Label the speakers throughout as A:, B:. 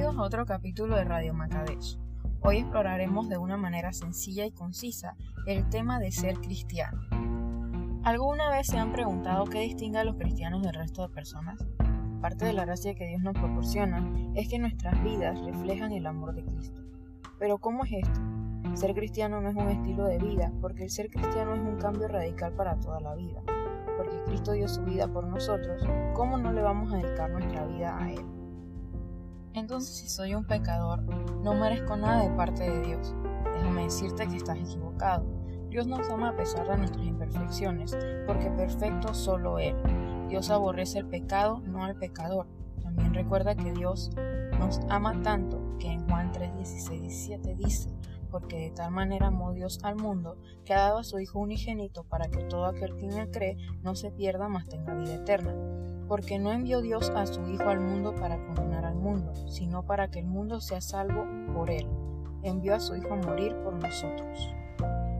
A: Bienvenidos a otro capítulo de Radio Macabesh. Hoy exploraremos de una manera sencilla y concisa el tema de ser cristiano. ¿Alguna vez se han preguntado qué distingue a los cristianos del resto de personas? Parte de la gracia que Dios nos proporciona es que nuestras vidas reflejan el amor de Cristo. Pero ¿cómo es esto? Ser cristiano no es un estilo de vida, porque el ser cristiano es un cambio radical para toda la vida. Porque Cristo dio su vida por nosotros, ¿cómo no le vamos a dedicar nuestra vida a Él? Entonces si soy un pecador, no merezco nada de parte de Dios. Déjame decirte que estás equivocado. Dios nos ama a pesar de nuestras imperfecciones, porque perfecto solo Él. Dios aborrece el pecado, no al pecador. También recuerda que Dios nos ama tanto que en Juan 3, 16, 17 dice, porque de tal manera amó Dios al mundo, que ha dado a su Hijo unigénito para que todo aquel que en él cree no se pierda, mas tenga vida eterna. Porque no envió Dios a su Hijo al mundo para condenar al mundo, sino para que el mundo sea salvo por él. Envió a su Hijo a morir por nosotros.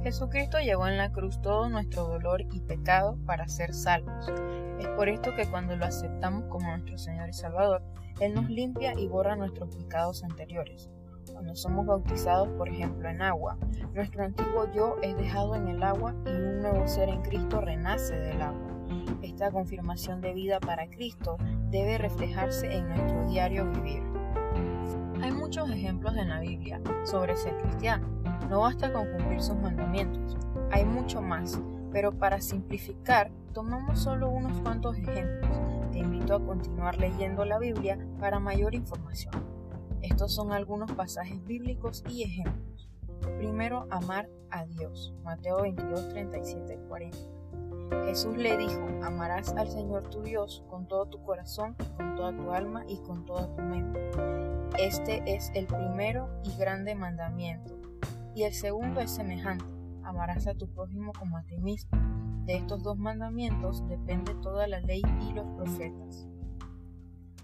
A: Jesucristo llevó en la cruz todo nuestro dolor y pecado para ser salvos. Es por esto que cuando lo aceptamos como nuestro Señor y Salvador, Él nos limpia y borra nuestros pecados anteriores cuando somos bautizados, por ejemplo, en agua. Nuestro antiguo yo es dejado en el agua y un nuevo ser en Cristo renace del agua. Esta confirmación de vida para Cristo debe reflejarse en nuestro diario vivir. Hay muchos ejemplos en la Biblia sobre ser cristiano. No basta con cumplir sus mandamientos. Hay mucho más, pero para simplificar, tomamos solo unos cuantos ejemplos. Te invito a continuar leyendo la Biblia para mayor información. Estos son algunos pasajes bíblicos y ejemplos. Primero, amar a Dios. Mateo 22, 37 40. Jesús le dijo, amarás al Señor tu Dios con todo tu corazón, con toda tu alma y con toda tu mente. Este es el primero y grande mandamiento. Y el segundo es semejante, amarás a tu prójimo como a ti mismo. De estos dos mandamientos depende toda la ley y los profetas.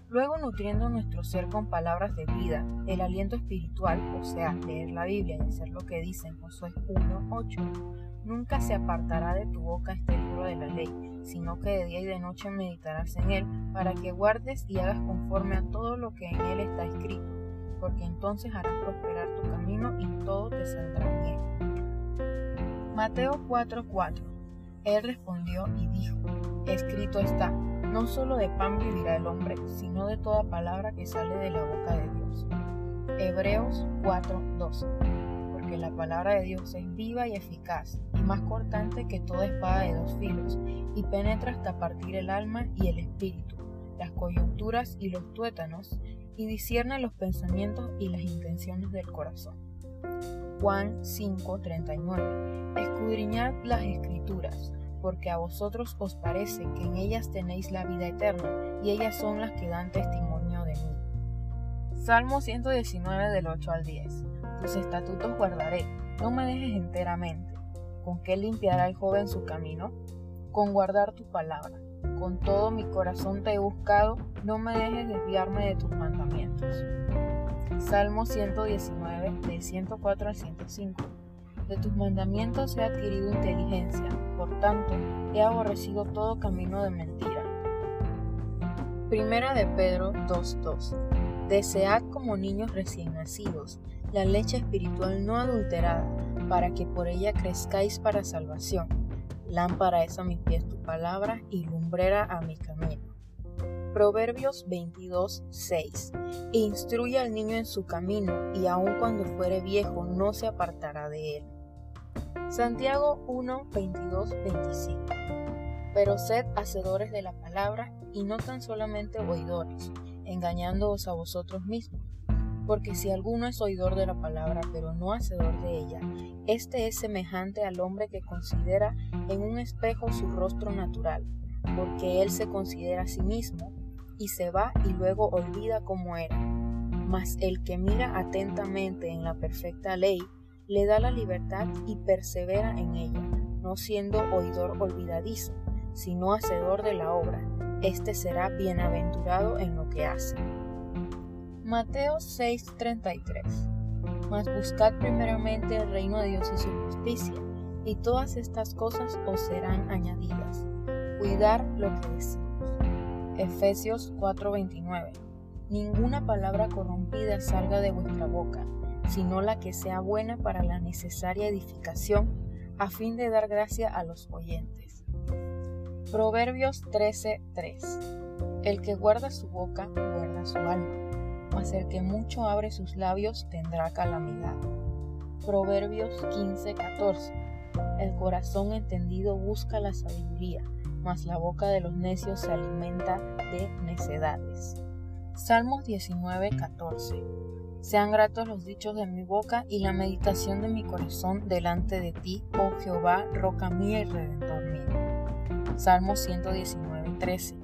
A: Luego, nutriendo nuestro ser con palabras de vida, el aliento espiritual, o sea, leer la Biblia y hacer lo que dice en Josué 1.8, nunca se apartará de tu boca este libro de la ley, sino que de día y de noche meditarás en él, para que guardes y hagas conforme a todo lo que en él está escrito, porque entonces harás prosperar tu camino y todo te saldrá bien. Mateo 4:4 Él respondió y dijo, escrito está, no solo de pan vivirá el hombre, sino de toda palabra que sale de la boca de Dios. Hebreos 4:12 Porque la palabra de Dios es viva y eficaz, más cortante que toda espada de dos filos, y penetra hasta partir el alma y el espíritu, las coyunturas y los tuétanos, y discierne los pensamientos y las intenciones del corazón. Juan 5:39 Escudriñad las escrituras porque a vosotros os parece que en ellas tenéis la vida eterna, y ellas son las que dan testimonio de mí. Salmo 119 del 8 al 10. Tus estatutos guardaré, no me dejes enteramente. ¿Con qué limpiará el joven su camino? Con guardar tu palabra. Con todo mi corazón te he buscado, no me dejes desviarme de tus mandamientos. Salmo 119, de 104 al 105. De tus mandamientos he adquirido inteligencia, por tanto, he aborrecido todo camino de mentira. Primera de Pedro 2.2 Desead como niños recién nacidos la leche espiritual no adulterada, para que por ella crezcáis para salvación. Lámpara es a mis pies tu palabra y lumbrera a mi camino. Proverbios 22.6 Instruye al niño en su camino, y aun cuando fuere viejo no se apartará de él. Santiago 1, 22, 25. Pero sed hacedores de la palabra y no tan solamente oidores, engañándoos a vosotros mismos. Porque si alguno es oidor de la palabra, pero no hacedor de ella, éste es semejante al hombre que considera en un espejo su rostro natural, porque él se considera a sí mismo, y se va y luego olvida cómo era. Mas el que mira atentamente en la perfecta ley, le da la libertad y persevera en ella, no siendo oidor olvidadizo, sino hacedor de la obra. Este será bienaventurado en lo que hace. Mateo 6:33 Mas buscad primeramente el reino de Dios y su justicia, y todas estas cosas os serán añadidas. Cuidar lo que decimos. Efesios 4:29 ninguna palabra corrompida salga de vuestra boca, sino la que sea buena para la necesaria edificación, a fin de dar gracia a los oyentes. Proverbios 13:3 El que guarda su boca, guarda su alma, mas el que mucho abre sus labios tendrá calamidad. Proverbios 15:14 El corazón entendido busca la sabiduría, mas la boca de los necios se alimenta de necedades. Salmos 19:14 Sean gratos los dichos de mi boca y la meditación de mi corazón delante de ti, oh Jehová, roca mía y redentor mío. Salmos 119:13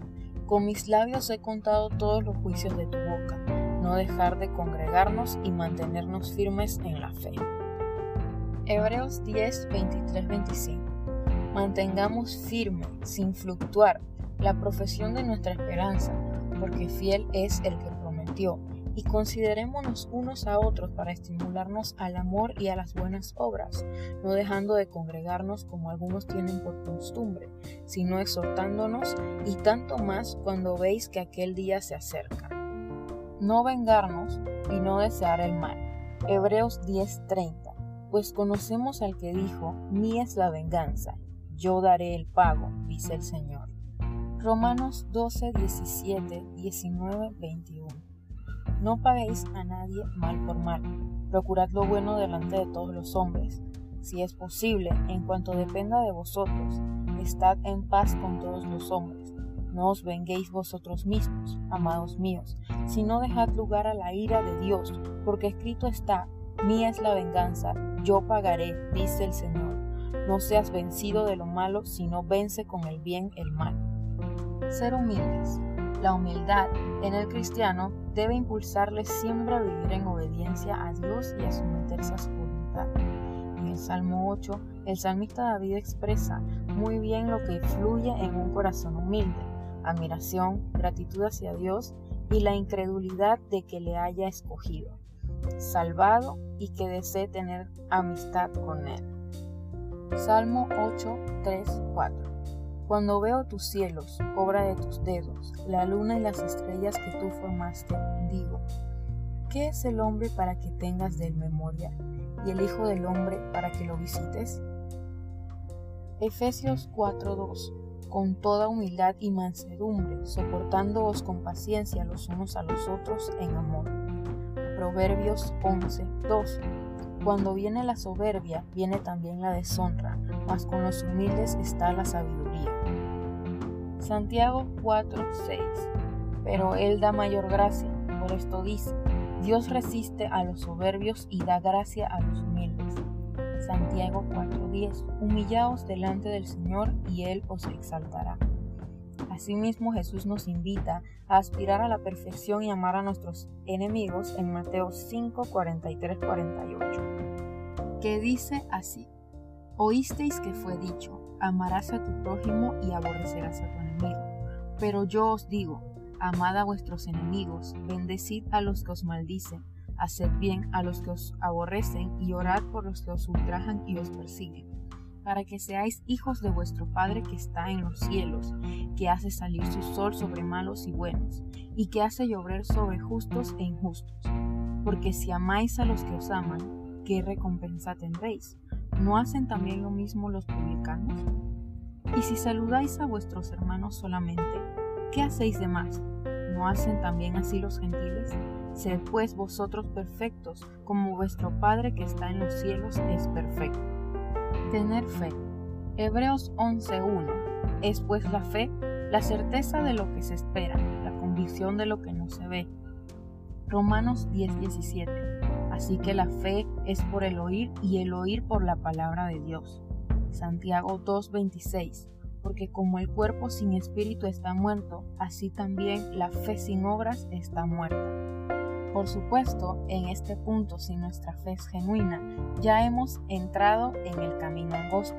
A: Con mis labios he contado todos los juicios de tu boca, no dejar de congregarnos y mantenernos firmes en la fe. Hebreos 10, 25 Mantengamos firme, sin fluctuar, la profesión de nuestra esperanza, porque fiel es el que prometió, y considerémonos unos a otros para estimularnos al amor y a las buenas obras, no dejando de congregarnos como algunos tienen por costumbre, sino exhortándonos y tanto más cuando veis que aquel día se acerca. No vengarnos y no desear el mal. Hebreos 10:30. Pues conocemos al que dijo, mía es la venganza, yo daré el pago, dice el Señor. Romanos 12, 17, 19, 21. No paguéis a nadie mal por mal. Procurad lo bueno delante de todos los hombres. Si es posible, en cuanto dependa de vosotros, estad en paz con todos los hombres. No os venguéis vosotros mismos, amados míos, sino dejad lugar a la ira de Dios, porque escrito está, mía es la venganza, yo pagaré, dice el Señor. No seas vencido de lo malo, sino vence con el bien el mal. Ser humildes. La humildad en el cristiano debe impulsarle siempre a vivir en obediencia a Dios y a someterse a su voluntad. En el Salmo 8, el salmista David expresa muy bien lo que fluye en un corazón humilde, admiración, gratitud hacia Dios y la incredulidad de que le haya escogido, salvado y que desee tener amistad con Él. Salmo 8, 3, 4. Cuando veo tus cielos, obra de tus dedos, la luna y las estrellas que tú formaste, digo, ¿qué es el hombre para que tengas de memoria y el Hijo del hombre para que lo visites? Efesios 4:2 Con toda humildad y mansedumbre, soportándoos con paciencia los unos a los otros en amor. Proverbios 11:2 Cuando viene la soberbia, viene también la deshonra, mas con los humildes está la sabiduría. Santiago 4:6 Pero Él da mayor gracia, por esto dice, Dios resiste a los soberbios y da gracia a los humildes. Santiago 4:10 Humillaos delante del Señor y Él os exaltará. Asimismo Jesús nos invita a aspirar a la perfección y amar a nuestros enemigos en Mateo 5, 48, que dice así, Oísteis que fue dicho, amarás a tu prójimo y aborrecerás a tu enemigo. Pero yo os digo, amad a vuestros enemigos, bendecid a los que os maldicen, haced bien a los que os aborrecen y orad por los que os ultrajan y os persiguen, para que seáis hijos de vuestro Padre que está en los cielos, que hace salir su sol sobre malos y buenos, y que hace llover sobre justos e injustos. Porque si amáis a los que os aman, ¿qué recompensa tendréis? ¿no hacen también lo mismo los publicanos? Y si saludáis a vuestros hermanos solamente, ¿qué hacéis de más? ¿No hacen también así los gentiles? Sed pues vosotros perfectos, como vuestro Padre que está en los cielos es perfecto. Tener fe. Hebreos 11.1. Es pues la fe, la certeza de lo que se espera, la convicción de lo que no se ve. Romanos 10.17. Así que la fe es por el oír y el oír por la palabra de Dios. Santiago 2:26. Porque como el cuerpo sin espíritu está muerto, así también la fe sin obras está muerta. Por supuesto, en este punto, si nuestra fe es genuina, ya hemos entrado en el camino angosto,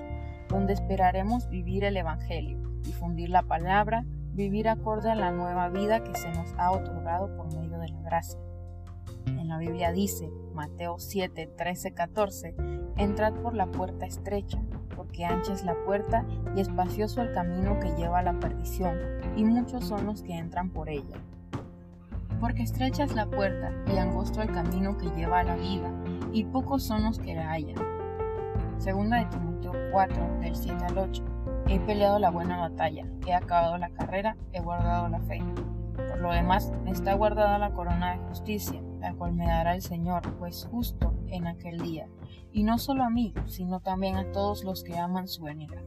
A: donde esperaremos vivir el Evangelio, difundir la palabra, vivir acorde a la nueva vida que se nos ha otorgado por medio de la gracia. En la Biblia dice, Mateo 7, 13, 14, entrad por la puerta estrecha, porque ancha es la puerta y espacioso el camino que lleva a la perdición, y muchos son los que entran por ella. Porque estrecha es la puerta y angosto el camino que lleva a la vida, y pocos son los que la hallan. Segunda de Timoteo 4, del 7 al 8. He peleado la buena batalla, he acabado la carrera, he guardado la fe. Por lo demás, me está guardada la corona de justicia, la cual me dará el Señor, pues justo en aquel día, y no solo a mí, sino también a todos los que aman su venida.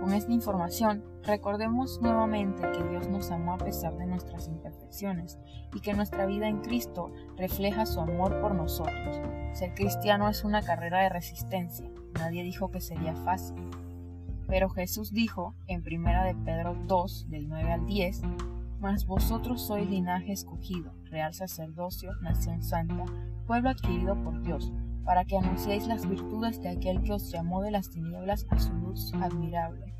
A: Con esta información, recordemos nuevamente que Dios nos amó a pesar de nuestras imperfecciones y que nuestra vida en Cristo refleja su amor por nosotros. Ser cristiano es una carrera de resistencia. Nadie dijo que sería fácil. Pero Jesús dijo en 1 de Pedro 2, del 9 al 10, Mas vosotros sois linaje escogido, real sacerdocio, nación santa, pueblo adquirido por Dios, para que anunciéis las virtudes de aquel que os llamó de las tinieblas a su luz admirable.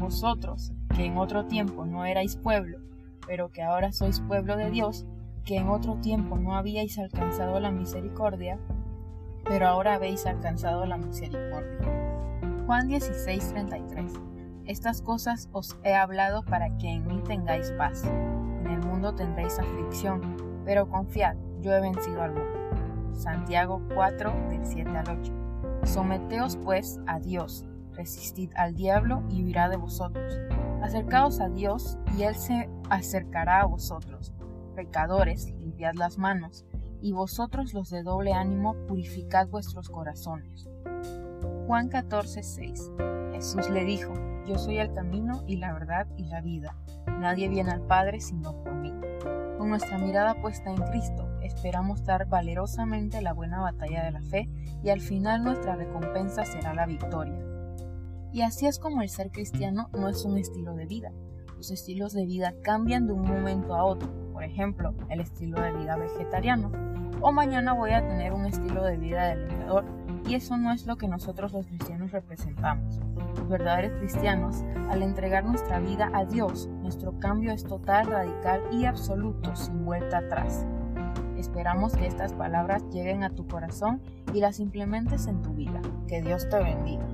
A: Vosotros, que en otro tiempo no erais pueblo, pero que ahora sois pueblo de Dios, que en otro tiempo no habíais alcanzado la misericordia, pero ahora habéis alcanzado la misericordia. Juan 16:33 Estas cosas os he hablado para que en mí tengáis paz. En el mundo tendréis aflicción, pero confiad, yo he vencido al mundo. Santiago 4 del 7 al 8. Someteos pues a Dios, resistid al diablo y huirá de vosotros. Acercaos a Dios y Él se acercará a vosotros. Pecadores, limpiad las manos, y vosotros los de doble ánimo, purificad vuestros corazones. Juan 14, 6. Jesús le dijo, Yo soy el camino y la verdad y la vida. Nadie viene al Padre sino por mí. Con nuestra mirada puesta en Cristo, esperamos dar valerosamente la buena batalla de la fe y al final nuestra recompensa será la victoria. Y así es como el ser cristiano no es un estilo de vida. Los estilos de vida cambian de un momento a otro. Por ejemplo, el estilo de vida vegetariano. O mañana voy a tener un estilo de vida de leñador. Y eso no es lo que nosotros los cristianos representamos. Los verdaderos cristianos, al entregar nuestra vida a Dios, nuestro cambio es total, radical y absoluto, sin vuelta atrás. Esperamos que estas palabras lleguen a tu corazón y las implementes en tu vida. Que Dios te bendiga.